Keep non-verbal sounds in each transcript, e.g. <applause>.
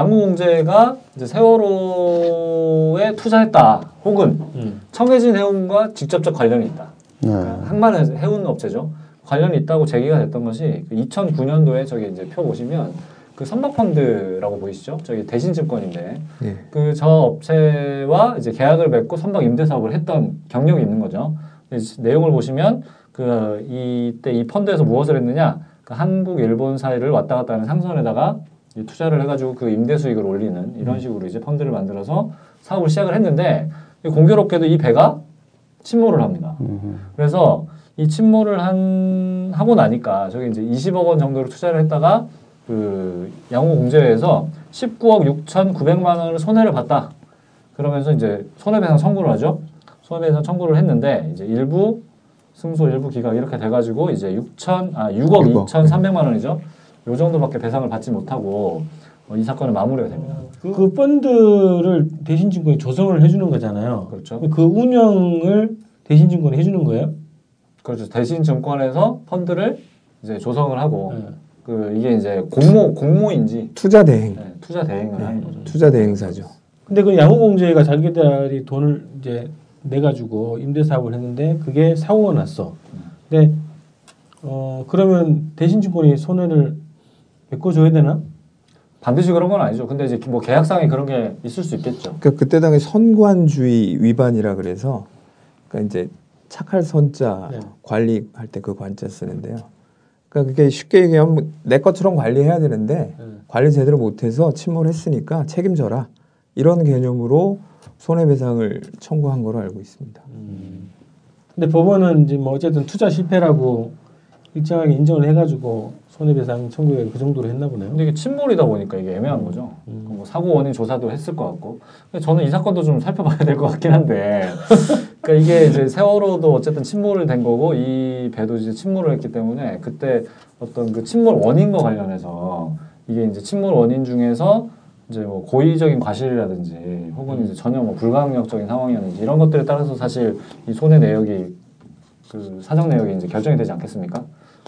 양궁공제가 이제 세월호에 투자했다 혹은 음. 청해진 해운과 직접적 관련이 있다. 네. 항만 해- 해운 업체죠. 관련이 있다고 제기가 됐던 것이 2009년도에 저기 이제 표 보시면 그 선박펀드라고 보이시죠? 저기 대신증권인데 예. 그저 업체와 이제 계약을 맺고 선박 임대 사업을 했던 경력이 있는 거죠. 내용을 보시면 그 이때 이 펀드에서 무엇을 했느냐? 그 한국 일본 사이를 왔다 갔다 하는 상선에다가 이 투자를 해가지고 그 임대 수익을 올리는 이런 식으로 이제 펀드를 만들어서 사업을 시작을 했는데 공교롭게도 이 배가 침몰을 합니다. 음. 그래서 이 침몰을 한 하고 나니까 저기 이제 20억 원 정도로 투자를 했다가 그 양호 공제회에서 19억 6,900만 원을 손해를 봤다. 그러면서 이제 손해배상 청구를 하죠. 손해배상 청구를 했는데 이제 일부 승소 일부 기각 이렇게 돼가지고 이제 6천 아 6억 6억. 2,300만 원이죠. 요 정도밖에 배상을 받지 못하고 어, 이 사건은 마무리가 됩니다. 그 펀드를 대신증권이 조성을 해주는 거잖아요. 그렇죠. 그 운영을 대신증권이 해주는 거예요? 그렇죠. 대신 증권에서 펀드를 이제 조성을 하고 네. 그 이게 이제 공모 공모인지 투자 대행, 네, 투자 대행을 하는 거죠. 투자 대행사죠. 근데 그 양호공제가 자기들이 돈을 이제 내 가지고 임대 사업을 했는데 그게 사고가 났어. 근데 어 그러면 대신증권이 손해를 메꿔줘야 되나? 반드시 그런 건 아니죠. 근데 이제 뭐 계약상에 그런 게 있을 수 있겠죠. 그러니까 그때 당시 선관주의 위반이라 그래서 그러니까 이제 착할 선자 네. 관리할 때 그 관자 쓰는데요. 그러니까 그게 쉽게 얘기하면 내 것처럼 관리해야 되는데 네. 관리 제대로 못해서 침몰했으니까 책임져라 이런 개념으로 손해배상을 청구한 거로 알고 있습니다. 근데 법원은 이제 뭐 어쨌든 투자 실패라고 일정하게 인정을 해가지고 손해배상 청구에 그 정도로 했나 보네요. 근데 이게 침몰이다 보니까 이게 애매한 거죠. 음. 뭐 사고 원인 조사도 했을 것 같고. 저는 이 사건도 좀 살펴봐야 될 것 같긴 한데. <laughs> 그러니까 이게 이제 세월호도 어쨌든 침몰을 된 거고 이 배도 이제 침몰을 했기 때문에 그때 어떤 그 침몰 원인과 관련해서 이게 이제 침몰 원인 중에서 이제 뭐 고의적인 과실이라든지 혹은 이제 전혀 뭐 불가항력적인 상황이었는지 이런 것들에 따라서 사실 이 손해 내역이 그 사정 내역이 이제 결정이 되지 않겠습니까?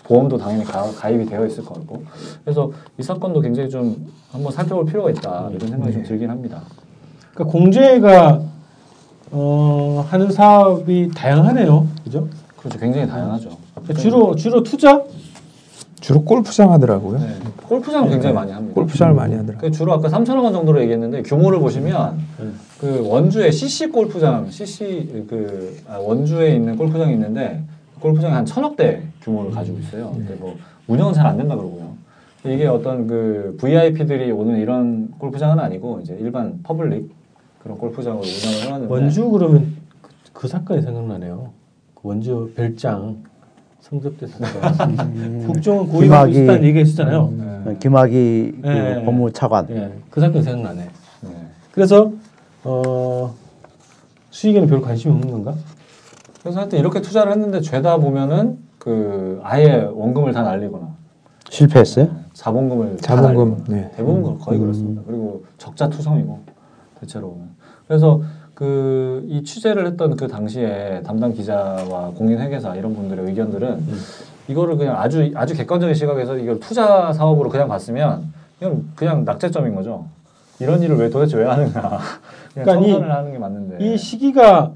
보험도 당연히 가, 가입이 되어 있을 것 같고 그래서 이 사건도 굉장히 좀 한번 살펴볼 필요가 있다 이런 생각이 좀 들긴 합니다. 그러니까 공제가 어, 하는 사업이 다양하네요, 그죠? 그렇죠, 굉장히 다양하죠. 그러니까 주로 주로 투자? 주로 골프장 하더라고요. 네. 골프장 굉장히 많이 합니다. 골프장을 많이 하더라고요. 그 주로 아까 3천억 원 정도로 얘기했는데 규모를 보시면 음. 그 원주에 CC 골프장, CC 그 아, 원주에 있는 골프장이 있는데 골프장이 한 천억 대 규모를 가지고 있어요. 근데 뭐 운영은 잘 안 된다 그러고요. 이게 어떤 그 VIP들이 오는 이런 골프장은 아니고 이제 일반 public 그런 골프장으로 운영을 해왔는데 원주 그러면 그, 그 사건이 생각나네요. 그 원주 별장 성접대 사건. 국정원 고위가 김학의- 비슷한 얘기 했었잖아요. 네. 김학의 그 네. 법무차관. 예, 그 사건 생각나네. 네. 그래서 어, 수익에는 별 관심이 없는 건가? 그래서 하여튼 이렇게 투자를 했는데 죄다 보면은 그 아예 원금을 다 날리거나 실패했어요? 자본금을 다 자본금, 날리거나 네. 대부분 거의 그렇습니다. 그리고 적자 투성이고 대체로 보면 그래서 그 이 취재를 했던 그 당시에 담당 기자와 공인회계사 이런 분들의 의견들은 이거를 그냥 아주 아주 객관적인 시각에서 이걸 투자 사업으로 그냥 봤으면 이건 그냥 낙제점인 거죠. 이런 일을 왜 도대체 왜 하느냐. <laughs> 그냥 그러니까 이- 청산을 하는 게 맞는데. 이 시기가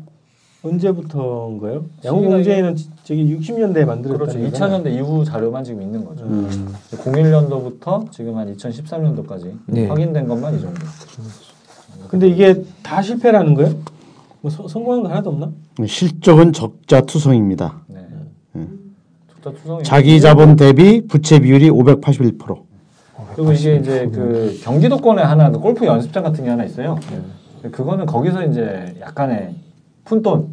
언제부터인 거예요? 시기가 양호공제는 저기 60년대에 만들었다는 그렇죠. 2000년대 이후 자료만 지금 있는 거죠. 음. 01년도부터 지금 한 2013년도까지 네. 확인된 것만 이 정도. 근데 이게 다 실패라는 거예요? 뭐 서- 성공한 거 하나도 없나? 실적은 적자 투성입니다. 네. 음. 적자 투성이. 자기 자본 대비 부채 비율이 581%. 그리고 이게 이제 그 경기도권에 하나 그 골프 연습장 같은 게 하나 있어요. 그거는 거기서 이제 약간의 푼돈,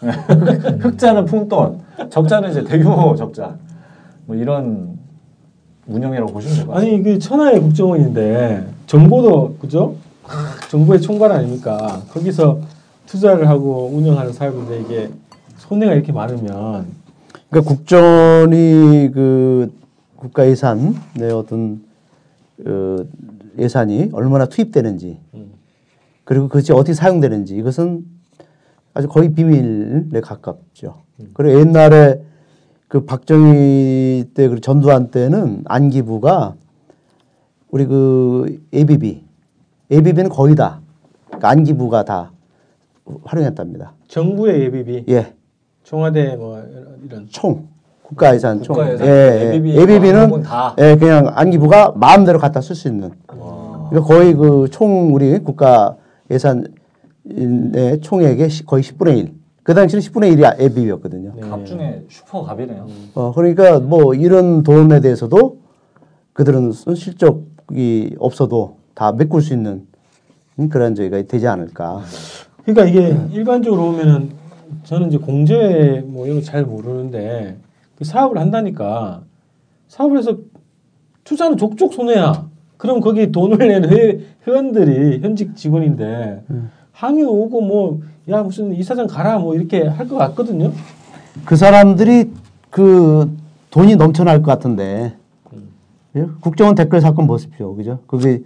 <laughs> 흑자는 푼돈, 적자는 이제 대규모 적자. 뭐 이런 운영이라고 보시면 될것 같아요. 아니 그 천하의 국정원인데 정보도 그죠? 정보의 총괄 아닙니까? 거기서 투자를 하고 운영하는 사업인데 이게 손해가 이렇게 많으면 그러니까 국정이 그 국가 예산 내 어떤 어, 예산이 얼마나 투입되는지 그리고 그것이 어떻게 사용되는지 이것은 아주 거의 비밀에 가깝죠. 그리고 옛날에 그 박정희 때 그 전두환 때는 안기부가 우리 그 ABB ABB는 거의 다 그러니까 안기부가 다 활용했답니다. 정부의 예비비, 예, 청와대 뭐 이런 총 국가예산 총. 국가예산, 예, ABB 예. ABB는 부분 다. 예, 그냥 안기부가 마음대로 갖다 쓸 수 있는. 그러니까 거의 그 총 우리 국가 예산의 총액의 시- 거의 10분의 1. 그 당시는 10분의 1이 ABB였거든요. 갑 중에 슈퍼 갑이네요. 어, 그러니까 뭐 이런 돈에 대해서도 그들은 실적이 없어도 다 메꿀 수 있는 그런 저희가 되지 않을까. 그러니까 이게 일반적으로 보면은 저는 이제 공제 뭐 이런 거 잘 모르는데 그 사업을 한다니까 사업을 해서 투자는 족족 손해야. 그럼 거기 돈을 낸 회, 회원들이 현직 직원인데 항의 오고 뭐 야 무슨 이사장 가라 뭐 이렇게 할 것 같거든요. 그 사람들이 그 돈이 넘쳐날 것 같은데 예? 국정원 댓글 사건 보십시오, 그죠? 그게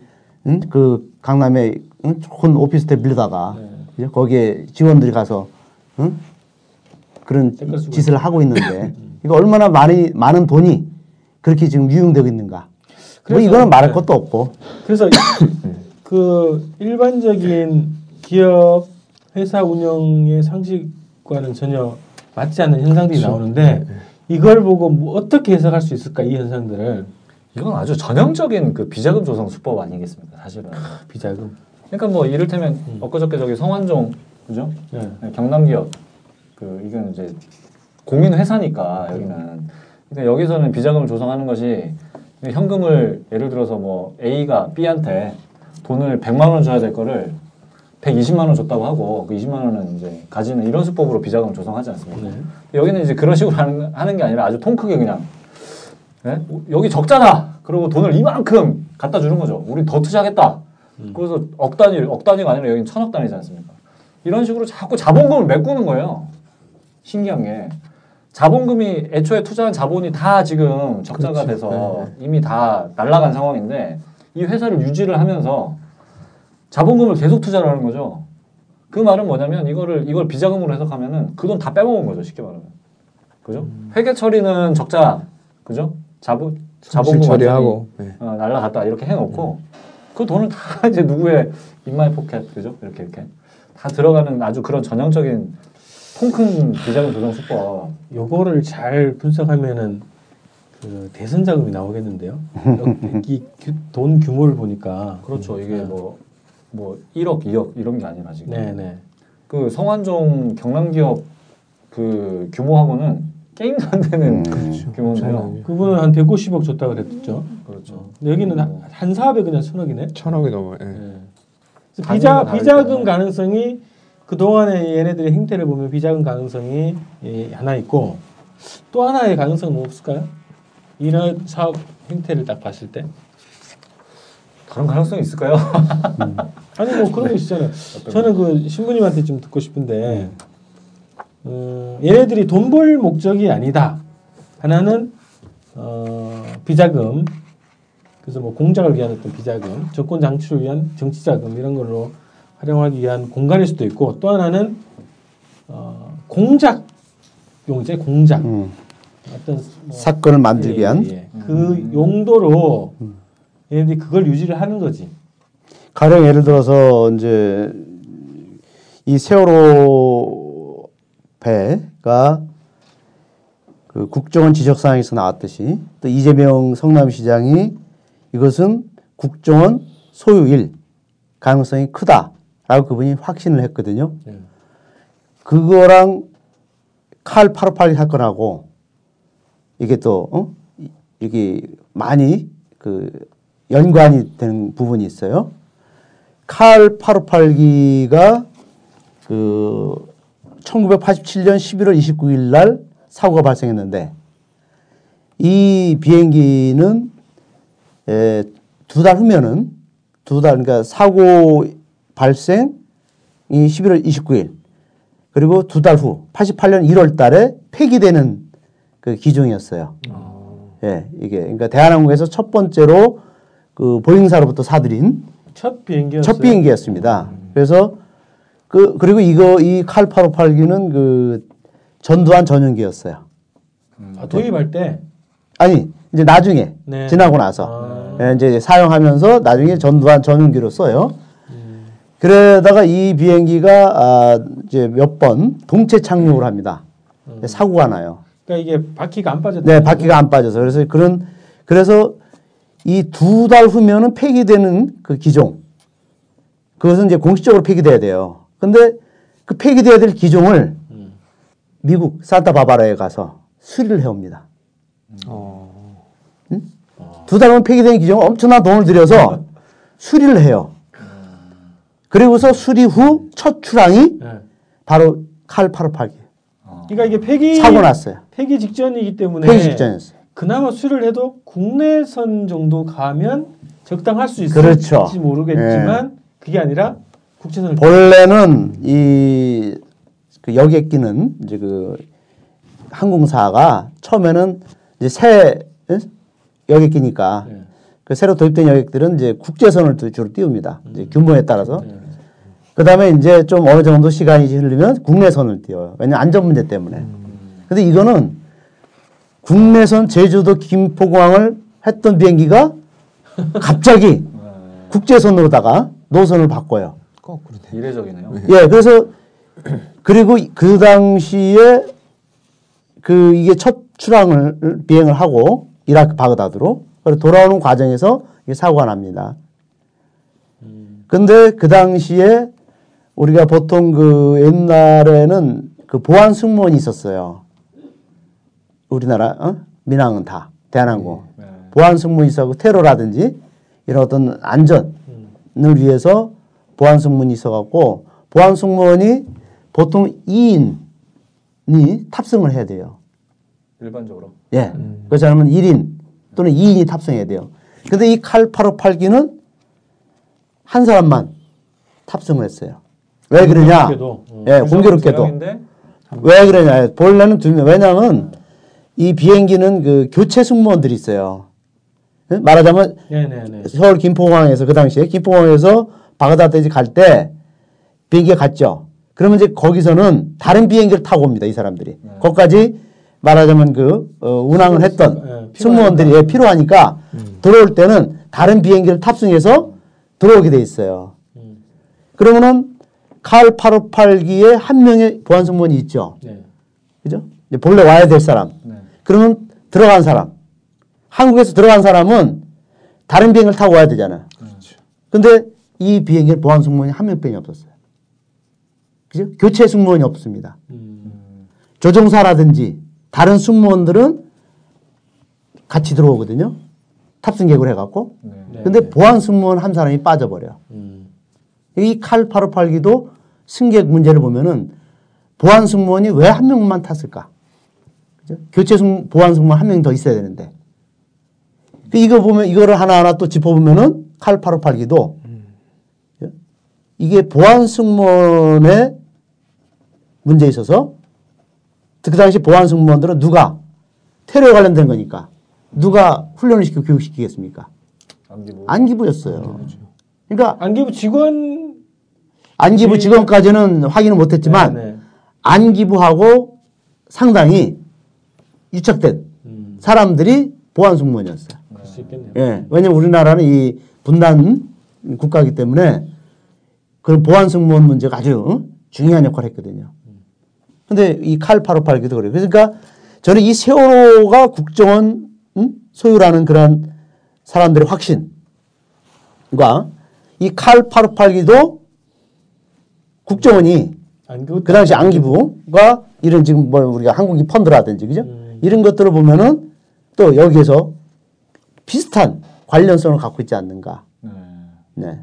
응? 그 강남에 응? 좋은 오피스텔 빌리다가 네. 거기에 직원들이 가서 응? 그런 짓을 하고 있는데 이거 얼마나 많이 많은 돈이 그렇게 지금 유용되고 있는가? 뭐 이거는 말할 네. 것도 없고 그래서 <laughs> 그 일반적인 기업 회사 운영의 상식과는 전혀 맞지 않는 현상들이 나오는데 이걸 보고 뭐 어떻게 해석할 수 있을까 이 현상들을 이건 아주 전형적인 그 비자금 조성 수법 아니겠습니까, 사실은. 비자금. 그러니까 뭐 이를테면 엊그저께 저기 성완종 그죠? 네. 네, 경남 기업 그 이건 이제 공인 회사니까 여기는 근데 여기서는 비자금을 조성하는 것이 현금을 예를 들어서 뭐 A가 B한테 돈을 100만 원 줘야 될 거를 120만 원 줬다고 하고 그 20만 원은 이제 가지는 이런 수법으로 비자금을 조성하지 않습니까? 네. 여기는 이제 그런 식으로 하는, 하는 게 아니라 아주 통 크게 그냥 예? 여기 적자다. 그리고 돈을 이만큼 갖다 주는 거죠. 우리 더 투자하겠다. 그래서 억 단위, 억 단위가 아니라 여기는 천억 단위지 않습니까? 이런 식으로 자꾸 자본금을 메꾸는 거예요. 신기한 게. 자본금이 애초에 투자한 자본이 다 지금 적자가 그렇지. 돼서 이미 다 날라간 상황인데 이 회사를 유지를 하면서 자본금을 계속 투자를 하는 거죠. 그 말은 뭐냐면 이거를 이걸 비자금으로 해석하면은 그 돈 다 빼먹은 거죠. 쉽게 말하면. 그죠? 회계 처리는 적자. 그죠? 자본 자본금 처리하고 네. 어, 날라갔다 이렇게 해놓고 그 돈을 다 <laughs> 이제 누구의 in my pocket 그죠? 이렇게 이렇게 다 들어가는 아주 그런 전형적인 통큰 비자금 조성 수법. 요거를 잘 분석하면은 그 대선 자금이 나오겠는데요. 이 돈 규모를 보니까 그렇죠. 이게 네. 뭐뭐 1억, 2억 이런 게 아니라 지금. 네네. 그 성완종 경남기업 그 규모하고는 게임도 안 되는 음. 규모인데요. 엄청나게. 그분은 한 150억 줬다 그랬죠. 그렇죠. 근데 여기는 한- 한 사업에 그냥 천억이네. 천억이 넘어요. 예. 네. 비자 비자금 때문에. 가능성이 그 동안의 얘네들의 행태를 보면 비자금 가능성이 예, 하나 있고 또 하나의 가능성은 뭐 없을까요? 이런 사업 행태를 딱 봤을 때 다른 가능성이 있을까요? <laughs> 아니 뭐 그런 거 있잖아요. 저는 그 신부님한테 좀 듣고 싶은데 음, 얘네들이 돈 벌 목적이 아니다. 하나는 어, 비자금 그래서 뭐 공작을 위한 어떤 비자금, 정권 장치를 위한 정치 자금 이런 걸로 활용하기 위한 공간일 수도 있고 또 하나는 어, 공작 용제 공작 음. 어떤 뭐 사건을 만들기 위한 예, 예. 그 용도로 얘네들이 그걸 유지를 하는 거지. 가령 예를 들어서 이제 이 세월호 배가 그 국정원 지적 사항에서 나왔듯이 또 이재명 성남시장이 이것은 국정원 소유일 가능성이 크다라고 그분이 확신을 했거든요. 네. 그거랑 칼 858 사건하고 이게 또 어? 이- 이게 많이 그 연관이 되는 부분이 있어요. 칼 858기가 그 1987년 11월 29일 날 사고가 발생했는데 이 비행기는 에, 두달 후면은 두 달 그러니까 사고 발생이 11월 29일 그리고 두 달 후 88년 1월 달에 폐기되는 그 기종이었어요. 예, 이게 그러니까 대한항공에서 첫 번째로 그 보잉사로부터 사들인 첫 비행기였어요. 첫 비행기였습니다. 그래서 그 그리고 이거 이칼 858기는 그 전두환 전용기였어요. 아, 도입할 때 아니 이제 나중에 네. 지나고 나서 아. 예, 이제 사용하면서 나중에 전두환 전용기로 써요. 그러다가 이 비행기가 아, 이제 몇 번 동체 착륙을 합니다. 사고가 나요. 그러니까 이게 바퀴가 안 빠졌다. 네, 바퀴가 안 빠져서 그래서 그런 그래서 이 두 달 후면은 폐기되는 그 기종 그것은 이제 공식적으로 폐기돼야 돼요. 근데 그 폐기돼야 될 기종을 미국 산타바바라에 가서 수리를 해옵니다. 어. 두달 후면 폐기된 기종을 엄청난 돈을 들여서 <laughs> 수리를 해요. 그리고서 수리 후 첫 출항이 네. 바로 칼 858기 그러니까 이게 폐기 사고 났어요. 폐기 직전이기 때문에 폐기 직전이었어요. 그나마 수리를 해도 국내선 정도 가면 적당할 수 있을지 그렇죠. 모르겠지만 그게 아니라 국제선을 본래는 이그 여객 기는 이제 그 항공사가 처음에는 이제 새 응? 여객 기니까 네. 그 새로 도입된 여객들은 이제 국제선을 또 주로 띄웁니다. 이제 규모에 따라서. 네. 그 다음에 이제 좀 어느 정도 시간이 흐르면 국내선을 띄워요. 왜냐면 안전 문제 때문에. 근데 이거는 국내선 제주도 김포공항을 했던 비행기가 갑자기 <laughs> 국제선으로다가 노선을 바꿔요. 거꾸로 돼. 이례적이네요. 예, 그래서 그리고 그 당시에 그 이게 첫 출항을 비행을 하고 이라크 바그다드로 그리고 돌아오는 과정에서 이게 사고가 납니다. 근데 그 당시에 우리가 보통 그 옛날에는 그 보안 승무원이 있었어요. 우리나라 어? 민항은 다 대한항공 네. 보안 승무원이 있어고 테러라든지 이런 어떤 안전을 위해서 보안 승무원이 있어갖고 보안 승무원이 보통 2인이 탑승을 해야 돼요. 일반적으로. 예. 그렇지 않으면 1인 또는 2인이 탑승해야 돼요. 근데 이 칼 858기는 한 사람만 탑승을 했어요. 왜 그러냐? 공교롭게도, 어. 예, 공교롭게도. 왜 그러냐? 본래는 두 명. 왜냐하면 이 비행기는 그 교체 승무원들이 있어요. 예? 말하자면 네네네. 서울 김포공항에서 그 당시에 김포공항에서 바그다드까지 갈 때 비행기가 갔죠. 그러면 이제 거기서는 다른 비행기를 타고 옵니다. 이 사람들이. 거기까지 말하자면 그 어, 운항을 했던 예, 승무원들이 예, 필요하니까 들어올 때는 다른 비행기를 탑승해서 들어오게 돼 있어요. 음. 그러면은 칼 858기에 한 명의 보안 승무원이 있죠. 네. 그죠? 이제 본래 와야 될 사람. 네. 그러면 들어간 사람. 한국에서 들어간 사람은 다른 비행기를 타고 와야 되잖아요. 근데 이 비행기에 보안 승무원이 한 명뿐이 없었어요. 그죠? 교체 승무원이 없습니다. 음. 조종사라든지 다른 승무원들은 같이 들어오거든요. 탑승 계획을 해갖고. 네. 네. 근데 보안 승무원 한 사람이 빠져버려. 음. 이 칼 858기도 승객 문제를 보면은 보안 승무원이 왜 한 명만 탔을까? 그죠? 교체 승 보안 승무원 한 명 더 있어야 되는데. 그 이거 보면 이거를 하나하나 또 짚어보면은 칼 858기도 이게 보안 승무원의 문제에 있어서 그 당시 보안 승무원들은 누가 테러에 관련된 거니까 누가 훈련을 시키고 교육시키겠습니까? 안기부. 안기부였어요. 그러니까 안기부 직원 안기부 직원까지는 확인을 못했지만 네, 네. 안기부하고 상당히 유착된 음. 사람들이 보안 승무원이었어요. 그럴 수 있겠네요. 예. 왜냐면 우리나라는 이 분단 국가이기 때문에 그런 보안 승무원 문제가 아주 어? 중요한 역할을 했거든요. 근데 이 칼 858기도 그래요. 그러니까 저는 이 세월호가 국정원 음? 소유라는 그런 사람들의 확신과 이 칼 858기도 국정원이 안기부 그 당시 안기부가 이런 지금 뭐 우리가 항공기 펀드라든지 그죠? 음. 이런 것들을 보면은 또 여기에서 비슷한 관련성을 갖고 있지 않는가. 네. 네.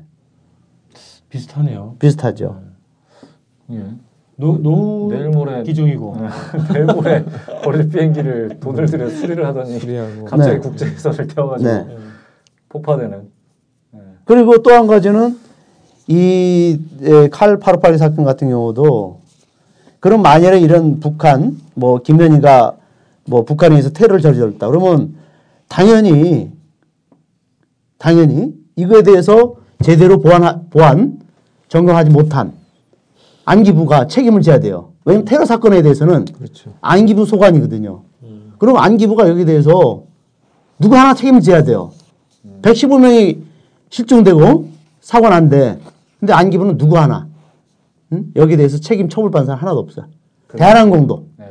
비슷하네요. 비슷하죠. 예. 노, 노 내일 모레 기종이고 <laughs> 내일 모레 버릴 비행기를 돈을 들여 수리를 하더니. 갑자기 네. 국제선을 태워가지고 네. 네. 폭파되는. 네. 그리고 또 한 가지는 이칼 858 사건 같은 경우도 그럼 만약에 이런 북한 뭐 김연희가 뭐 북한에 의해서 테러를 저질렀다 그러면 당연히 당연히 이거에 대해서 제대로 보안 보안 점검하지 못한 안기부가 책임을 져야 돼요. 왜냐면 테러 사건에 대해서는 그렇죠. 안기부 소관이거든요. 그럼 안기부가 여기에 대해서 누구 하나 책임을 져야 돼요. 115명이 실종되고 사고 난데 근데 안기부는 누구 하나 응? 여기에 대해서 책임 처벌받는 사람 하나도 없어요. 대한항공도 예.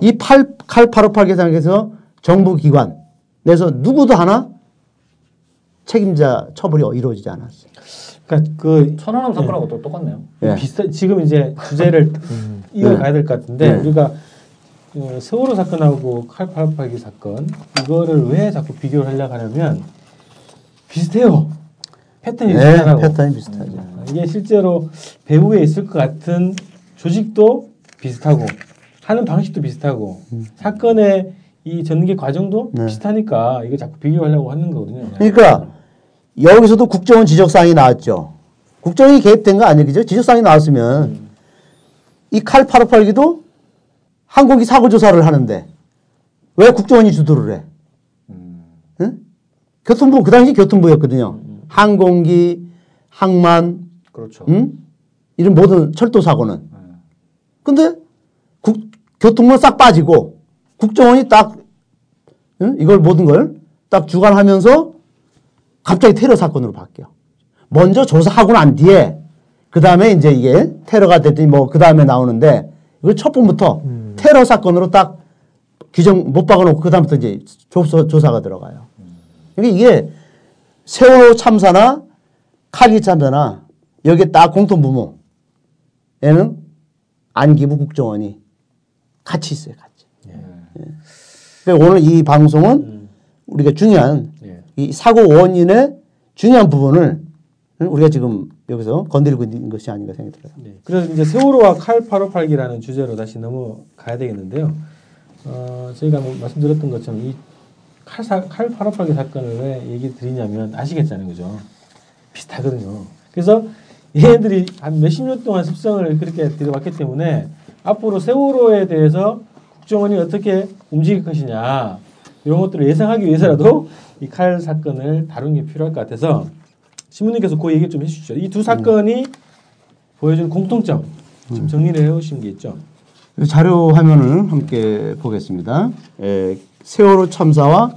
이 팔, 칼858 계산에서 정부 기관 내서 누구도 하나 책임자 처벌이 이루어지지 않았어요. 그러니까 그 천안함 사건하고 또 똑같네요. 예. 비슷한 지금 이제 주제를 <laughs> 이어가야 될 것 같은데 네. 우리가 어, 세월호 사건하고 칼858기 사건 이거를 왜 자꾸 비교를 하려고 하냐면 비슷해요. 패턴이 네, 비슷하고 패턴이 비슷하죠. 이게 실제로 배후에 있을 것 같은 조직도 비슷하고 하는 방식도 비슷하고 사건의 이 전개 과정도 네. 비슷하니까 이거 자꾸 비교하려고 하는 거거든요. 그러니까 여기서도 국정원 지적사항이 나왔죠. 국정원이 개입된 거 아니에요, 그죠? 지적사항이 나왔으면 이칼 858기도 항공기 사고 조사를 하는데 왜 국정원이 주도를 해? 음. 응? 교통부 그 당시 교통부였거든요. 항공기, 항만, 그렇죠. 응? 이런 모든 철도 사고는. 네. 근데 국, 교통부는 싹 빠지고 국정원이 딱 응? 이걸 모든 걸 딱 주관하면서 갑자기 테러 사건으로 바뀌어. 먼저 조사하고 난 뒤에 그 다음에 이제 이게 테러가 됐더니 뭐 그 다음에 나오는데 이걸 첫 번부터 테러 사건으로 딱 규정 못 박아놓고 그 다음부터 이제 조사, 조사가 들어가요. 그러니까 이게 세월호 참사나 칼기 참사나 여기에 딱 공통부모에는 안기부 국정원이 같이 있어요, 같이. 예. 그러니까 오늘 이 방송은 우리가 중요한 예. 이 사고 원인의 중요한 부분을 우리가 지금 여기서 건드리고 있는 것이 아닌가 생각이 들어요. 네. 그래서 이제 세월호와 칼 858기라는 주제로 다시 넘어가야 되겠는데요. 어, 저희가 뭐 말씀드렸던 것처럼 이 칼, 사, 칼 858기 사건을 왜 얘기 드리냐면 아시겠잖아요. 그죠? 비슷하거든요. 그래서 얘네들이 한 몇십 년 동안 습성을 그렇게 들여왔기 때문에 앞으로 세월호에 대해서 국정원이 어떻게 움직일 것이냐 이런 것들을 예상하기 위해서라도 이 칼 사건을 다루는 게 필요할 것 같아서 신부님께서 그 얘기 좀 해주시죠. 이 두 사건이 보여주는 공통점 좀 정리를 해오신 게 있죠. 이 자료 화면을 함께 보겠습니다. 에, 세월호 참사와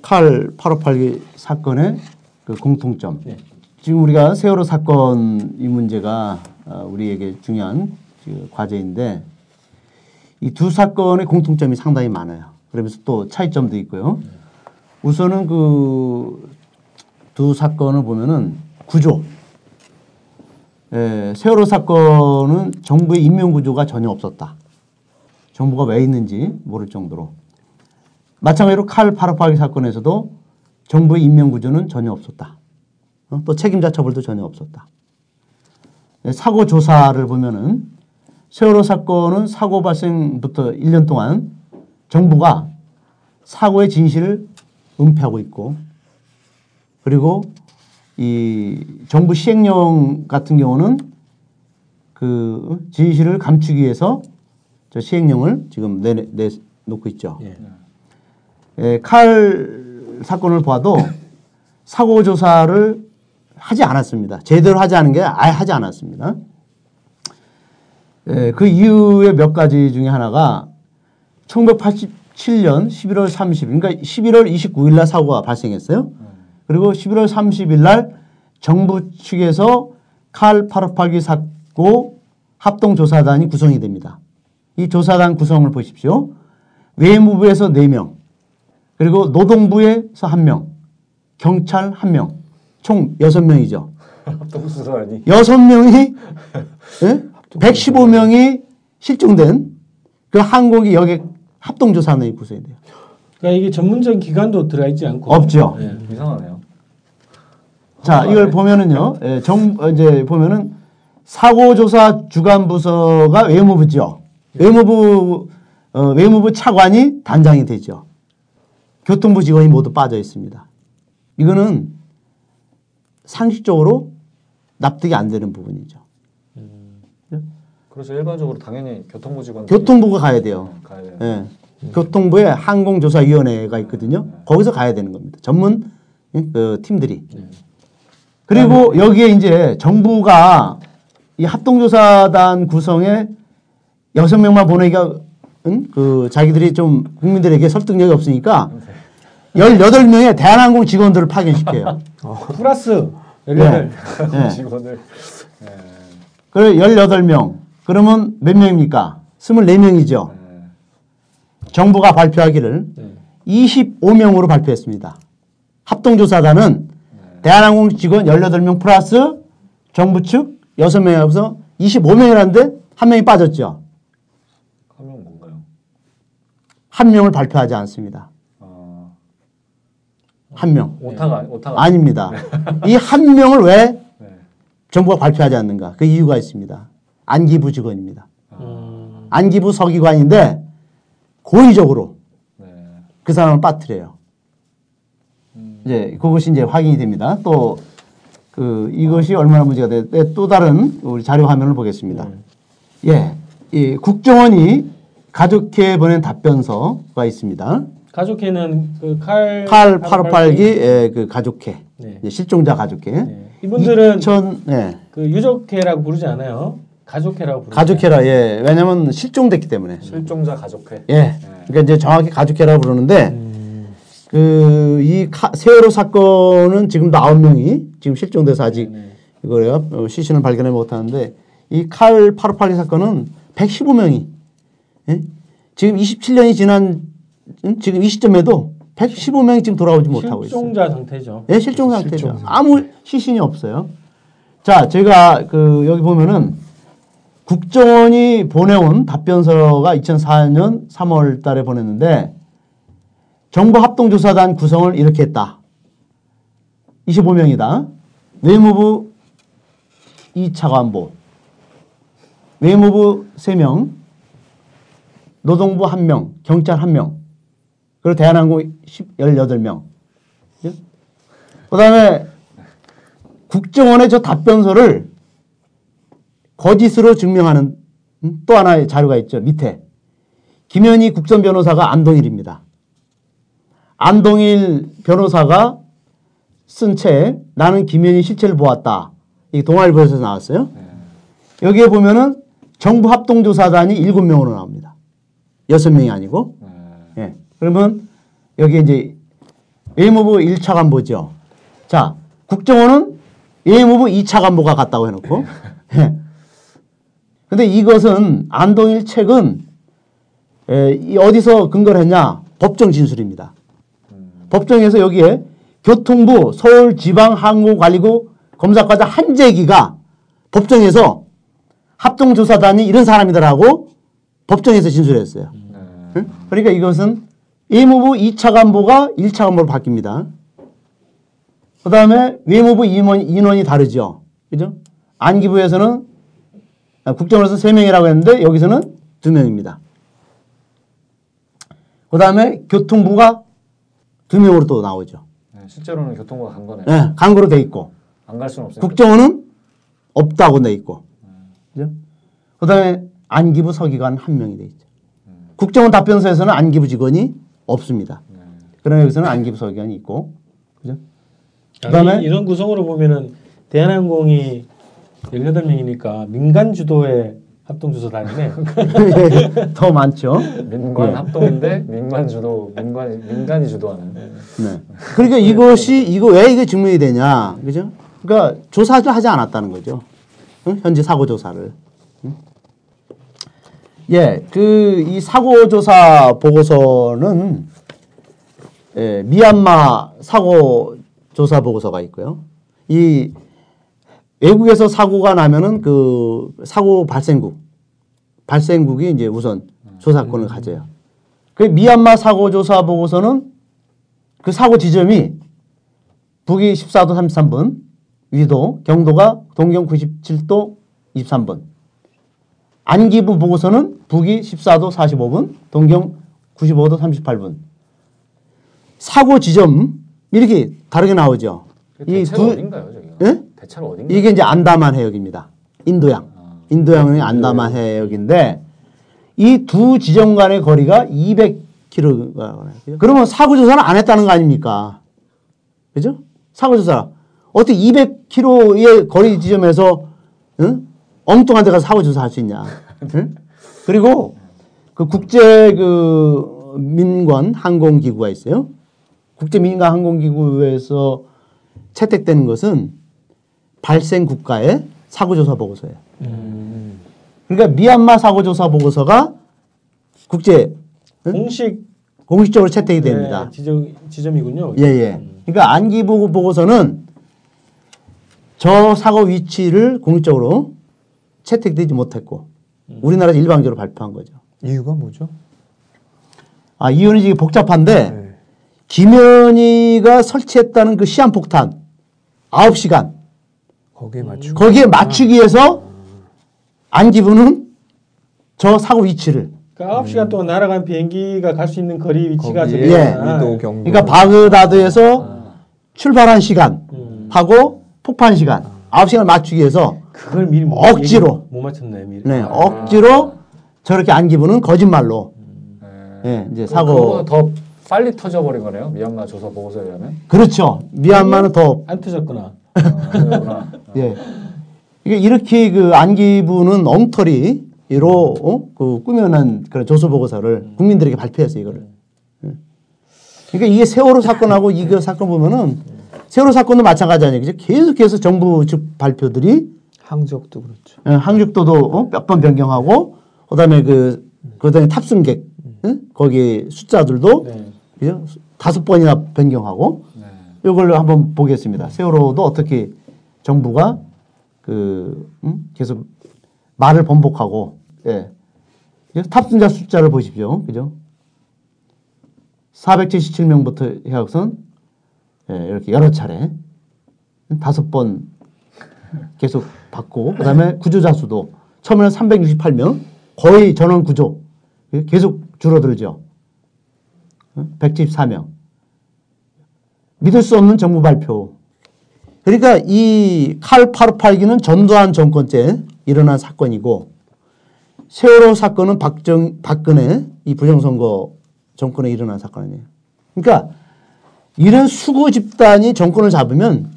칼 858기 사건의 그 공통점. 네. 지금 우리가 세월호 사건 이 문제가 어, 우리에게 중요한 그 과제인데 이 두 사건의 공통점이 상당히 많아요. 그러면서 또 차이점도 있고요. 우선은 그 두 사건을 보면은 구조. 에, 세월호 사건은 정부의 임명 구조가 전혀 없었다. 정부가 왜 있는지 모를 정도로. 마찬가지로 칼 858기 사건에서도 정부의 임명 구조는 전혀 없었다. 어? 또 책임자 처벌도 전혀 없었다. 네, 사고 조사를 보면은 세월호 사건은 사고 발생부터 1년 동안 정부가 사고의 진실을 은폐하고 있고 그리고 이 정부 시행령 같은 경우는 그 진실을 감추기 위해서 저 시행령을 지금 내, 내 놓고 있죠. 예. 예, 칼 사건을 봐도 사고 조사를 하지 않았습니다. 제대로 하지 않은 게 아예 하지 않았습니다. 예, 그 이유의 몇 가지 중에 하나가 1987년 11월 30일, 그러니까 11월 29일 날 사고가 발생했어요. 그리고 11월 30일 날 정부 측에서 칼 858기 사고 합동조사단이 구성이 됩니다. 이 조사단 구성을 보십시오. 외무부에서 4명, 그리고 노동부에서 1명, 경찰 1명, 총 6명이죠. 합동수사관이 여섯 명이 예? 115명이 실종된 그 항공기 여객 합동조사단이 구성이 돼요. 그러니까 이게 전문적인 기관도 들어가 있지 않고 없죠. 예. 이상하네요. 자, 이걸 보면은요, 예, 정, 어, 이제 보면은 사고조사 주간 부서가 외무부죠. 외무부, 어, 외무부 차관이 단장이 되죠. 교통부 직원이 모두 빠져 있습니다. 이거는 상식적으로 납득이 안 되는 부분이죠. 그래서 일반적으로 당연히 교통부 직원 교통부가 가야 돼요. 가야 돼요. 예. 교통부에 항공조사위원회가 있거든요. 거기서 가야 되는 겁니다. 전문 예, 그 팀들이. 그리고 여기에 이제 정부가 이 합동조사단 구성에 여섯 명만 보내기가 응? 그 자기들이 좀 국민들에게 설득력이 없으니까 18명의 대한항공 직원들을 파견시켜요. <laughs> 플러스 18. 예. 직원을 예. 그래 18명. 그러면 몇 명입니까? 24명이죠. 예. 정부가 발표하기를 네. 25명으로 발표했습니다. 합동조사단은 대한항공 직원 18명 플러스 정부 측 6명이 없어 25명이라는데 한 명이 빠졌죠. 하면 뭔가요? 한 명을 발표하지 않습니다. 어, 한 명. 오타가 오타가 아닙니다. <laughs> 이 한 명을 왜 네. 정부가 발표하지 않는가? 그 이유가 있습니다. 안기부 직원입니다. 음, 안기부 서기관인데 고의적으로 네. 그 사람을 빠뜨려요. 이제 그것이 이제 확인이 됩니다. 또 그 이것이 얼마나 문제가 돼? 네, 또 다른 우리 자료 화면을 보겠습니다. 예, 이 국정원이 가족회 보낸 답변서가 있습니다. 가족회는 그 칼 칼 858기 예, 그 가족회 네. 실종자 가족회. 네. 이분들은 2000 예, 그 유족회라고 부르지 않아요. 가족회라고 부르죠. 가족회라 예, 왜냐면 실종됐기 때문에 실종자 가족회. 예, 그러니까 이제 정확히 가족회라고 부르는데. 음, 그, 이 카- 세월호 사건은 지금도 아홉 명이 지금 실종돼서 아직 네. 이거래요. 어, 시신을 발견해 못하는데 이 칼 858기 사건은 115명이 예? 지금 27년이 지난 음, 지금 이 시점에도 115명이 지금 돌아오지 못하고 있어요. 실종자 상태죠. 예, 실종 상태죠. 아무 시신이 없어요. 자, 제가 그 여기 보면은 국정원이 보내온 답변서가 2004년 3월 달에 보냈는데 정부 합동조사단 구성을 이렇게 했다. 25명이다. 외무부 2차관보, 외무부 3명, 노동부 1명, 경찰 1명, 그리고 대한항공 10, 18명. 그 다음에 국정원의 저 답변서를 거짓으로 증명하는 음, 또 하나의 자료가 있죠. 밑에. 김현희 국선 변호사가 안동일입니다. 안동일 변호사가 쓴 책, 나는 김현희 실체를 보았다. 이 동아일보에서 나왔어요. 여기에 보면은 정부 합동조사단이 7명으로 나옵니다. 6명이 아니고. 네. 예. 그러면 여기 이제 외무부 1차 간보죠. 자, 국정원은 외무부 2차 간보가 갔다고 해놓고. 예. 근데 이것은 안동일 책은 어디서 근거를 했냐? 법정 진술입니다. 법정에서 여기에 교통부 서울지방항공관리국 검사과장 한재기가 법정에서 합동조사단이 이런 사람이더라고 법정에서 진술했어요. 네. 응? 그러니까 이것은 외무부 2차 간보가 1차 간보로 바뀝니다. 그 다음에 외무부 인원, 인원이 다르죠. 그죠? 안기부에서는, 아, 국정원에서 3명이라고 했는데 여기서는 2명입니다. 그 다음에 교통부가 2명으로 또 나오죠. 네. 실제로는 교통부가 간 거네. 예, 강구로 돼 있고. 안 갈 수는 없으니까. 국정원은 없다고 돼 있고. 그죠? 그 다음에 안기부 서기관 한 명이 돼 있죠. 국정원 답변서에서는 안기부 직원이 없습니다. 그러나 여기서는 안기부 서기관이 있고. 그죠? 그다음에- 아니, 이런 구성으로 보면은 대한항공이 18명이니까 민간 주도의 합동조사단이네. <laughs> 더 많죠. 민관 네. 합동인데 <laughs> 민관 주도 민관이 민간이 주도하는. 네. 그러니까 이것이 이거 왜 이게 증명이 되냐, 그죠? 그러니까 조사를 하지 않았다는 거죠. 응? 현재 사고 조사를. 응? 예, 그 이 사고 조사 보고서는 예, 미얀마 사고 조사 보고서가 있고요. 이 외국에서 사고가 나면은 그 사고 발생국 발생국이 이제 우선 조사권을 가져요. 그 미얀마 사고 조사 보고서는 그 사고 지점이 북위 14도 33분, 위도 경도가 동경 97도 23분. 안기부 보고서는 북위 14도 45분, 동경 95도 38분. 사고 지점 이렇게 다르게 나오죠. 이 대체로 두 어딘가요, 저기가? 예? 대체로 어딘가? 이게 이제 안다만 해역입니다. 인도양. 인도양의 안다만 해역인데 이 두 지점 간의 거리가 200km가 그러면 사고 조사를 안 했다는 거 아닙니까? 그죠? 사고 조사. 어떻게 200km의 거리 지점에서 응? 엉뚱한 데 가서 사고 조사할 수 있냐? <laughs> 응? 그리고 그 국제 그 민관 항공기구가 있어요. 국제 민간 항공기구에서 채택되는 것은 발생 국가의 사고조사 보고서예요. 음. 그러니까 미얀마 사고조사 보고서가 국제 응? 공식 공식적으로 채택이 됩니다. 네, 지점 지점이군요. 예, 예. 그러니까 안기부 보고서는 저 사고 위치를 공식적으로 채택되지 못했고 우리나라에서 일방적으로 발표한 거죠. 이유가 뭐죠? 아, 이유는 이게 복잡한데 네. 김현희가 설치했다는 그 시한폭탄 9시간 거기에 맞추고 거기에 맞추기 위해서 안기부는 저 사고 위치를 그러니까 9시간 동안 날아간 비행기가 갈 수 있는 거리 위치가 거기에 저기 예. 위도 경도 그러니까 바그다드에서 출발한 시간 음. 하고 폭파한 시간 9시간을 맞추기 위해서 그걸 미리 못- 억지로. 못 맞췄네 미리. 네, 억지로 저렇게 안기부는 거짓말로 네. 예, 이제 사고 더 빨리 터져버린 거네요. 미얀마 조사 보고서에 의하면. 그렇죠. 미얀마는 더 안 터졌구나. 아, 그렇구나. 예. 이게 이렇게 그 안기부는 엉터리로 어? 그 꾸며낸 그런 조서 보고서를 국민들에게 발표했어요 이거를. 예. 그러니까 이게 세월호 사건하고 이거 사건 보면은 세월호 사건도 마찬가지 아니에요. 그죠? 계속해서 정부 측 발표들이 항적도 그렇죠. 예, 항륙도도 어? 몇 번 변경하고 그다음에 그 그다음에 탑승객 예? 거기 숫자들도 네. 그죠? 다섯 번이나 변경하고 네. 이걸로 한번 보겠습니다. 세월호도 어떻게 정부가 그 음? 계속 말을 번복하고 예. 탑승자 숫자를 보십시오. 그죠? 477명부터 해갖선 예, 이렇게 여러 차례 다섯 번 계속 받고 그다음에 구조자 수도 처음에는 368명 거의 전원 구조 예, 계속 줄어들죠. 174명. 믿을 수 없는 정부 발표. 그러니까 이칼 858기는 전두환 정권 때 일어난 사건이고 세월호 사건은 박정 박근혜 이 부정선거 정권에 일어난 사건 아니에요. 그러니까 이런 수구 집단이 정권을 잡으면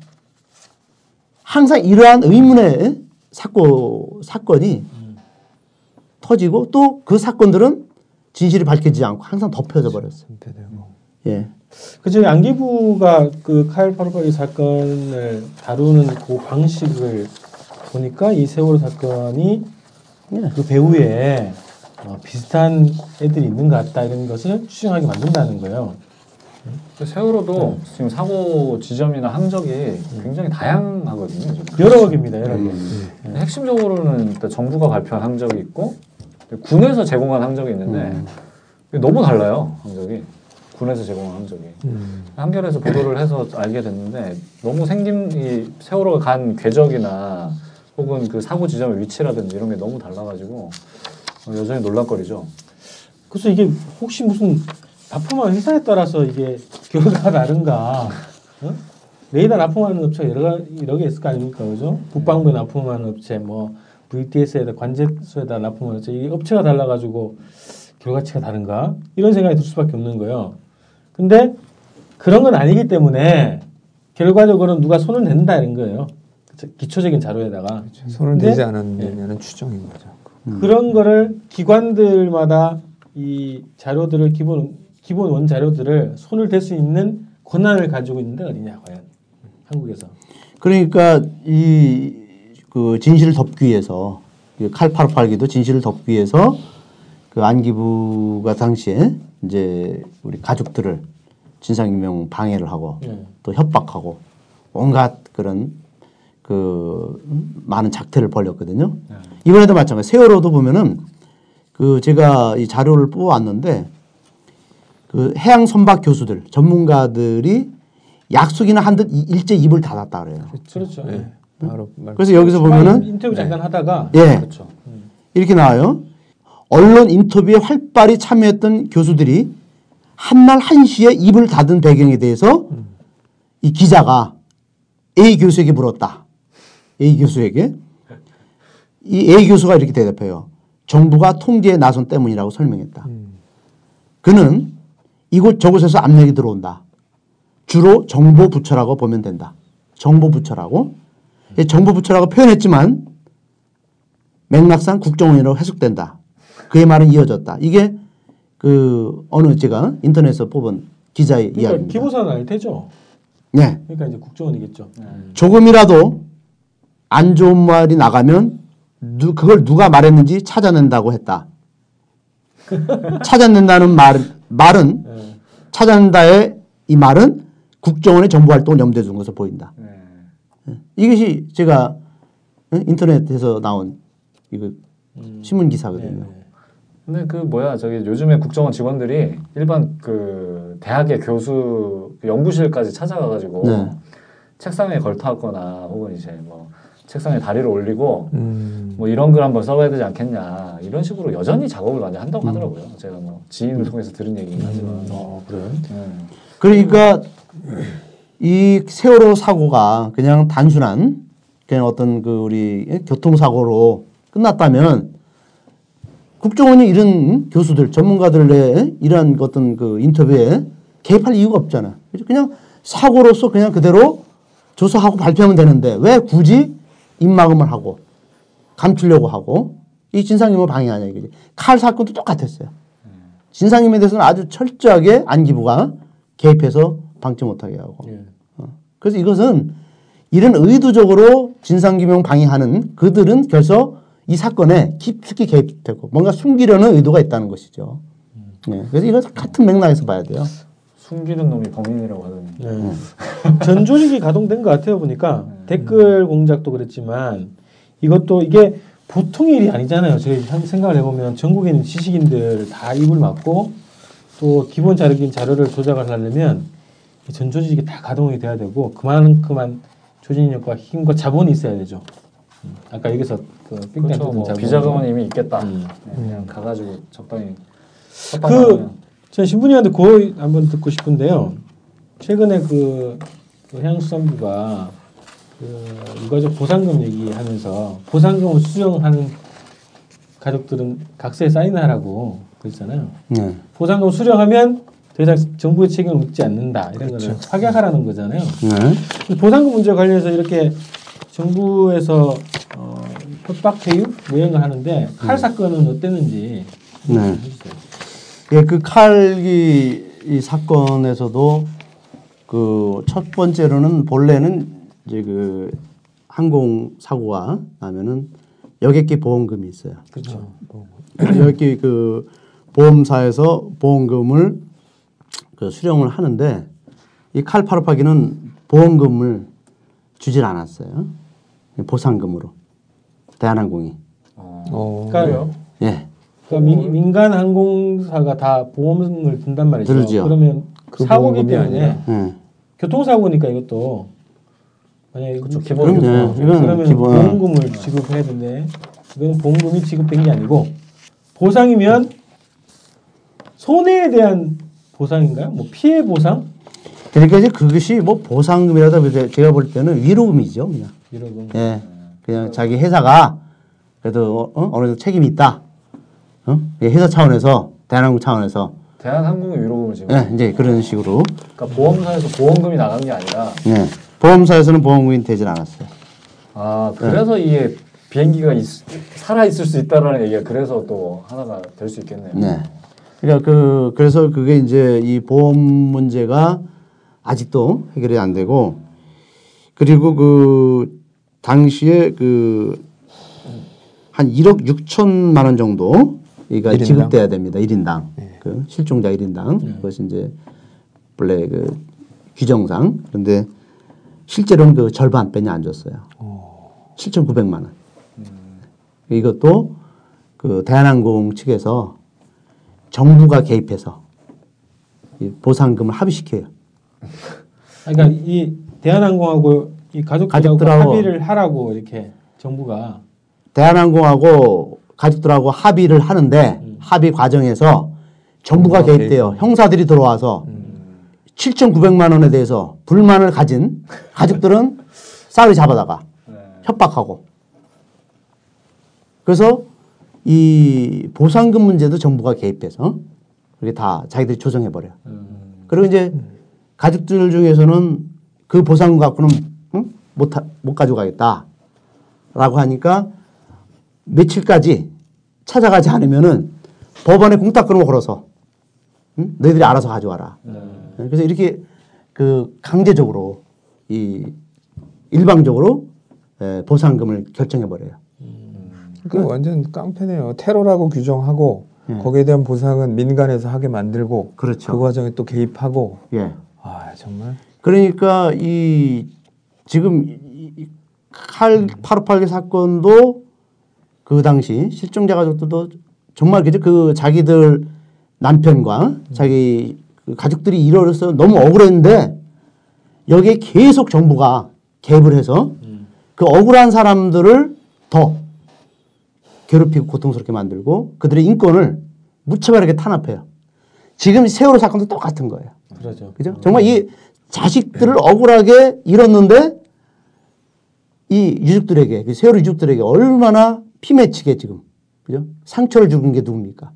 항상 이러한 의문의 사건 사건이 터지고 또 그 사건들은 진실이 밝혀지지 않고 항상 덮여져 버렸어요. 예. 그저 안기부가 그 카일 파르파이 사건을 다루는 그 방식을 보니까 이 세월호 사건이 예. 그 배후에 어, 비슷한 애들이 있는 것 같다 이런 것을 추정하게 만든다는 거예요. 그 세월호도 지금 사고 지점이나 항적이 굉장히 다양하거든요. 지금. 여러 개입니다, 여러 개. 근데 핵심적으로는 일단 정부가 발표한 항적이 있고 군에서 제공한 항적이 있는데 이게 너무 달라요 항적이 군에서 제공한 항적이 음. 한겨레에서 보도를 해서 알게 됐는데 너무 생김 이 세월호가 간 궤적이나 혹은 그 사고 지점의 위치라든지 이런 게 너무 달라가지고 어, 여전히 놀랄거리죠. 그래서 이게 혹시 무슨 납품한 회사에 따라서 이게 결과가 다른가? 어? 레이더 납품하는 업체가 여러, 가- 여러 개 있을 거 아닙니까? 그죠? 국방부에 납품하는 업체, 뭐, VTS에다 관제소에다 납품하는 업체, 이 업체가 달라가지고 결과치가 다른가? 이런 생각이 들 수밖에 없는 거예요. 근데 그런 건 아니기 때문에 결과적으로는 누가 손을 댄다 이런 거예요. 기초적인 자료에다가. 손을 근데- 대지 않았느냐는 추정인 거죠. 그런 거를 기관들마다 이 자료들을 기본 기본 원 자료들을 손을 댈 수 있는 권한을 가지고 있는 데 어디냐 과연 한국에서 그러니까 이 그 진실을 덮기 위해서 칼 858기도 진실을 덮기 위해서 그 안기부가 당시에 이제 우리 가족들을 진상규명 방해를 하고 예. 또 협박하고 온갖 그런 그 많은 작태를 벌였거든요. 이번에도 마찬가지. 세월호도 보면은 그 제가 이 자료를 뽑아왔는데 그 해양 선박 교수들 전문가들이 약속이나 한 듯 일제 입을 닫았다 그래요. 그렇죠. 네. 바로 말. 그래서 여기서 보면은 인터뷰 잠깐 하다가 예 그렇죠. 이렇게 나와요. 언론 인터뷰에 활발히 참여했던 교수들이 한날 한시에 입을 닫은 배경에 대해서 이 기자가 A 교수에게 물었다. A 교수에게 이 A 교수가 이렇게 대답해요. 정부가 통제에 나선 때문이라고 설명했다. 그는 이곳 저곳에서 압력이 들어온다. 주로 정보 부처라고 보면 된다. 정보 부처라고 예, 정보 부처라고 표현했지만 맥락상 국정원이라고 해석된다. 그의 말은 이어졌다. 이게 그 어느 제가 인터넷에서 뽑은 기자의 그러니까 이야기입니다. 기보사는 알 테죠. 네. 그러니까 이제 국정원이겠죠. 조금이라도 안 좋은 말이 나가면 누, 그걸 누가 말했는지 찾아낸다고 했다. <laughs> 찾아낸다는 말, 말은 예. 찾아낸다의 이 말은 국정원의 정보 활동을 염두에 둔 것으로 보인다. 네. 이것이 제가 응? 인터넷에서 나온 이거 신문 기사거든요. 네. 근데 그 뭐야 저기 요즘에 국정원 직원들이 일반 그 대학의 교수 그 연구실까지 찾아가가지고 네. 책상에 걸터앉거나 혹은 이제 뭐 책상에 다리를 올리고 음. 뭐 이런 글 한번 써봐야 되지 않겠냐 이런 식으로 여전히 작업을 많이 한다고 하더라고요. 제가 뭐 지인을 통해서 들은 얘기긴 하지만. 어, 그래. 네. 그러니까 이 세월호 사고가 그냥 단순한 그냥 어떤 그 우리 교통사고로 끝났다면 국정원이 이런 교수들, 전문가들의 이러한 어떤 그 인터뷰에 개입할 이유가 없잖아. 그냥 사고로서 그냥 그대로 조사하고 발표하면 되는데 왜 굳이 입막음을 하고 감추려고 하고 이 진상규모 방해하냐 이거지. 칼 사건도 똑같았어요. 진상규모에 대해서는 아주 철저하게 안기부가 개입해서 방치 못하게 하고. 예. 그래서 이것은 이런 의도적으로 진상규명 방해하는 그들은 결서 이 사건에 깊숙이 개입되고 뭔가 숨기려는 의도가 있다는 것이죠. 네. 그래서 이거 같은 맥락에서 봐야 돼요. 숨기는 놈이 범인이라고 하더니. 네. 전 조직이 가동된 것 같아요 보니까 댓글 공작도 그랬지만 이것도 이게 보통 일이 아니잖아요. 한- 생각을 해보면 전국에 있는 지식인들 다 입을 막고 또 기본 자료긴 자료를 조작을 하려면 이전 조직이 다 가동이 돼야 되고 그만큼만 조직력과 힘과 자본이 있어야 되죠. 음. 아까 여기서 그 그렇죠. 뭐. 비자금은 이미 있겠다. 음. 네, 그냥 가가지고 적당히. 그, 전 신분이한테 그거 한번 듣고 싶은데요. 최근에 그, 그 해양수산부가 그 유가족 보상금 얘기하면서 보상금을 수령하는 가족들은 각서에 사인하라고 그랬잖아요. 네. 보상금 수령하면 더 이상 정부의 책임을 묻지 않는다 이런 거를 확약하라는 거잖아요. 네. 보상금 문제 관련해서 이렇게 정부에서 어, 협박 회유 뭐 하는데 칼 사건은 어땠는지 네. 예, 그 칼기 이 사건에서도 그 첫 번째로는 본래는 이제 그 항공 사고가 나면은 여객기 보험금이 있어요. 그렇죠. 여객기 그 보험사에서 보험금을 그 수령을 하는데 이 칼파르파기는 보험금을 주질 않았어요. 보상금으로 대한항공이. 어. 어. 그러니까 예. 그러니까 민, 민간 항공사가 다 보험을 든단 말이죠. 들죠. 그러면 그 사고기 때문에. 예. 교통사고니까 이것도 만약에 그쵸, 그- 기본 그럼요. 이건 그러면 기본. 보험금을 지급해야 되는데 이건 보험금이 지급된 게 아니고 보상이면 손해에 대한 보상인가요? 뭐 피해 보상? 그러니까 이제 그것이 뭐 보상금이라다 보다 제가 볼 때는 위로금이죠, 그냥. 이러고 예. 그냥 자기 회사가 그래도 어? 어느 정도 책임이 있다. 어? 예, 회사 차원에서 대한항공 차원에서 대한항공의 위로금을 지금. 예, 이제 그런 식으로 그러니까 보험사에서 보험금이 나간 게 아니라 예. 보험사에서는 보험금이 되질 않았어요. 아 그래서 이게 비행기가 있, 살아 있을 수 있다라는 얘기가 그래서 또 하나가 될 수 있겠네요. 네. 그러니까 그 그래서 그게 이제 이 보험 문제가 아직도 해결이 안 되고 그리고 그 당시에 그 한 1억 6천만 원 정도 이가? 지급돼야 됩니다. 1인당. 네. 그 실종자 1인당. 그것이 이제 본래 그 규정상. 그런데 실제로는 그 절반 빼냐 안 줬어요. 7,900만 원. 이것도 그 대한항공 측에서 정부가 개입해서 이 보상금을 합의시켜요. 그러니까 이 대한항공하고 이 가족들하고 가족들하고- 합의를 하라고 이렇게 정부가 대한항공하고 가족들하고 합의를 하는데 합의 과정에서 정부가 개입돼요. 개입. 형사들이 들어와서 7,900만 원에 대해서 불만을 가진 <laughs> 가족들은 싸우리 잡아다가 네. 협박하고 그래서 이 보상금 문제도 정부가 개입해서 그게 다 자기들이 조정해 버려. 요 그리고 이제 가족들 중에서는 그 보상금 갖고는 응? 못, 하- 못 가져가겠다 라고 하니까 며칠까지 찾아가지 않으면은 법원에 공탁근을 걸어서 응? 너희들이 알아서 가져와라. 그래서 이렇게 그 강제적으로 이 일방적으로 에, 보상금을 결정해 버려요. 그 완전 깡패네요. 테러라고 규정하고 예. 거기에 대한 보상은 민간에서 하게 만들고 그렇죠. 그 과정에 또 개입하고 예. 아 정말 그러니까 이 지금 이칼858개 사건도 그 당시 실종자 가족들도 정말 그죠 그 자기들 남편과 자기 그 가족들이 이뤄서 너무 억울했는데 여기에 계속 정부가 개입을 해서 그 억울한 사람들을 더 괴롭히고 고통스럽게 만들고 그들의 인권을 무차별하게 탄압해요. 지금 세월호 사건도 똑같은 거예요. 그러죠. 그죠? 정말 이 자식들을 억울하게 잃었는데 이 유족들에게 그 세월호 유족들에게 얼마나 피맺히게 지금 그죠? 상처를 주는 게 누굽니까?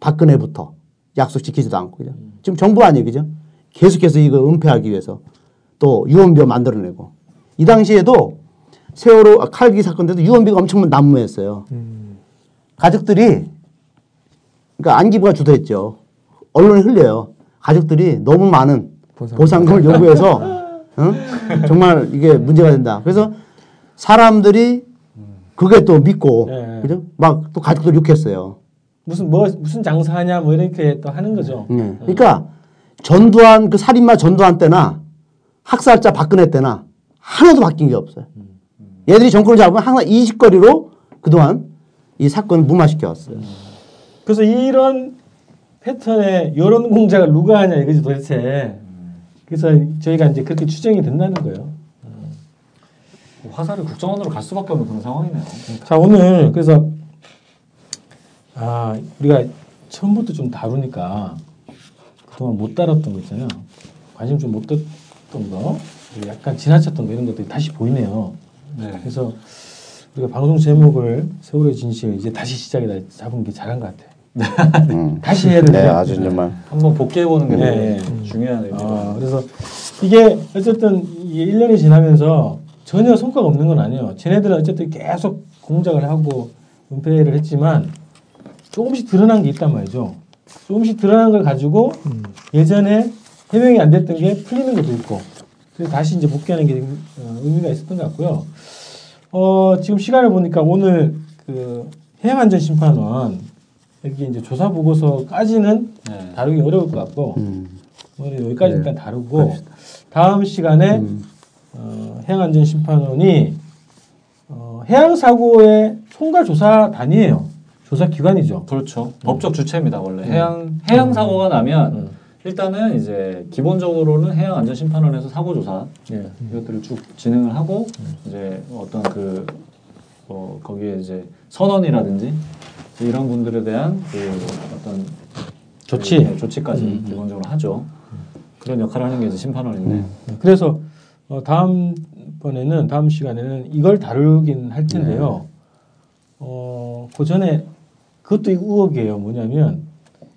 박근혜부터 약속 지키지도 않고 그죠? 지금 정부 아니에요, 그죠? 계속해서 이거 은폐하기 위해서 또 유언비어 만들어내고 이 당시에도 세월호 아, 칼기 사건 때도 유언비가 엄청 난무했어요. 가족들이 그러니까 안기부가 주도했죠. 언론에 흘려요. 가족들이 너무 많은 보상. 보상금을 <laughs> 요구해서 어? 정말 이게 문제가 된다. 그래서 사람들이 그게 또 믿고 네. 그죠? 막 또 가족들 욕했어요. 무슨 뭐 무슨 장사하냐 뭐 이렇게 또 하는 거죠. 예. 그러니까 전두환 그 살인마 전두환 때나 학살자 박근혜 때나 하나도 바뀐 게 없어요. 얘들이 정권을 잡으면 항상 이 짓거리로 그동안 이 사건을 무마시켜 왔어요. 그래서 이런 패턴의 여론 공작을 누가 하냐 이거지 도대체. 그래서 저희가 이제 그렇게 추정이 된다는 거예요. 화살이 국정원으로 갈 수밖에 없는 그런 상황이네요. 자 오늘 그래서 아 우리가 처음부터 좀 다루니까 그동안 못 다뤘던 거 있잖아요. 관심 좀못 뒀던 거, 약간 지나쳤던 거 이런 것들이 다시 보이네요. 네. 그래서 우리가 방송 제목을 세월의 진실 이제 다시 시작이다 잡은 게 잘한 것 같아. 음. 다시 해야 되는 네, 아주 정말 한번 복귀해 보는 게 네. 되게 중요한 의미가 아, 그래서 이게 어쨌든 이게 1년이 지나면서 전혀 성과가 없는 건 아니에요. 쟤네들은 어쨌든 계속 공작을 하고 은폐를 했지만 조금씩 드러난 게 있단 말이죠. 조금씩 드러난 걸 가지고 예전에 해명이 안 됐던 게 풀리는 것도 있고 그래서 다시 이제 복귀하는 게 어, 의미가 있었던 것 같고요. 어, 지금 시간을 보니까 오늘 그 해양안전심판원 여기 이제 조사 보고서까지는 네. 다루기 어려울 것 같고 음. 오늘 여기까지 일단 다루고 다음 시간에 어, 해양안전 심판원이 어, 해양 사고의 총괄 조사단이에요. 조사 기관이죠. 그렇죠. 법적 주체입니다 원래 해양 해양 사고가 나면 음. 일단은 이제 기본적으로는 해양 안전 심판원에서 사고 조사 예. 이것들을 쭉 진행을 하고 이제 어떤 그 어, 거기에 이제 선언이라든지 이제 이런 분들에 대한 그 어떤 조치. 네, 조치까지 기본적으로 하죠. 그런 역할을 하는 게 이제 심판원인데 그래서 어, 다음 번에는 다음 시간에는 이걸 다루긴 할 텐데요. 어, 그 전에 그것도 의혹이에요. 뭐냐면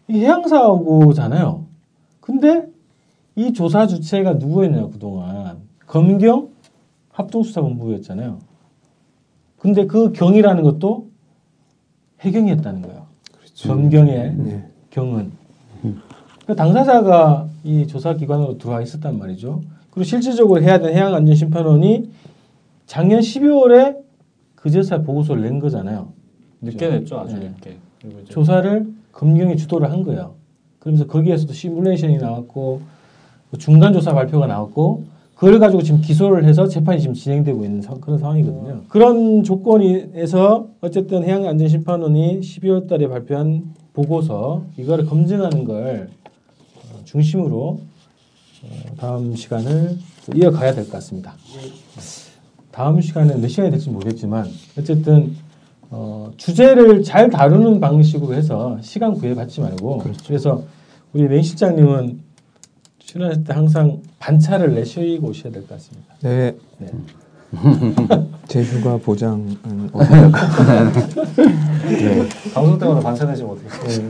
이 해양사고잖아요. 근데 이 조사 주체가 누구였냐 그동안 검경 합동수사본부였잖아요. 근데 그 경이라는 것도 해경이 했다는 거예요. 검경의 네. 경은. 그 당사자가 이 조사 기관으로 들어와 있었단 말이죠. 그리고 실질적으로 해야 되는 해양안전심판원이 작년 12월에 그제서야 보고서를 낸 거잖아요. 늦게 냈죠 아주 네. 늦게. 조사를 검경이 주도를 한 거예요. 그러면서 거기에서도 시뮬레이션이 나왔고 뭐 중간 조사 발표가 나왔고 그걸 가지고 지금 기소를 해서 재판이 지금 진행되고 있는 사- 그런 상황이거든요. 그런 조건에서 어쨌든 해양안전심판원이 12월 달에 발표한 보고서 이거를 검증하는 걸 어, 중심으로 어, 다음 시간을 또 이어가야 될 것 같습니다. 다음 시간에 몇 시간이 될지 모르겠지만 어쨌든 어, 주제를 잘 다루는 방식으로 해서 시간 구애받지 말고 그래서 우리 맹 실장님은 출연할 때 항상 반차를 내쉬고 오셔야 될 것 같습니다. 네. 네. <laughs> 제 휴가 보장은 어디다가 방송 때마다 반찬내시면 어떻게?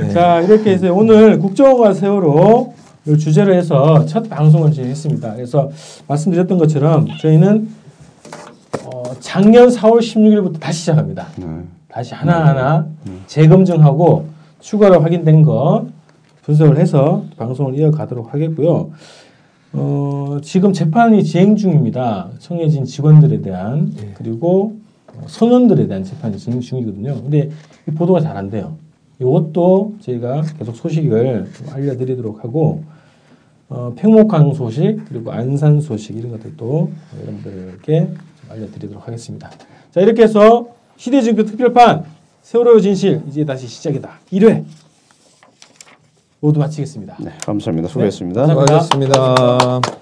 네. 자 이렇게 해서 오늘 국정원과 세월호 를 주제로 해서 첫 방송을 진행했습니다. 그래서 말씀드렸던 것처럼 저희는 어, 작년 4월 16일부터 다시 시작합니다. 네. 다시 하나하나 재검증하고 추가로 확인된 거 분석을 해서 방송을 이어가도록 하겠고요. 어, 지금 재판이 진행 중입니다. 청해진 직원들에 대한 예. 그리고 어, 소년들에 대한 재판이 진행 중이거든요. 근데 이 보도가 잘 안 돼요. 이것도 저희가 계속 소식을 좀 알려드리도록 하고 어, 팽목항 소식 그리고 안산 소식 이런 것들도 여러분들께 좀 알려드리도록 하겠습니다. 자 이렇게 해서 시대증표 특별판 세월호의 진실 이제 다시 시작이다 1회 모두 마치겠습니다. 네, 감사합니다. 수고했습니다. 감사합니다. 수고하셨습니다.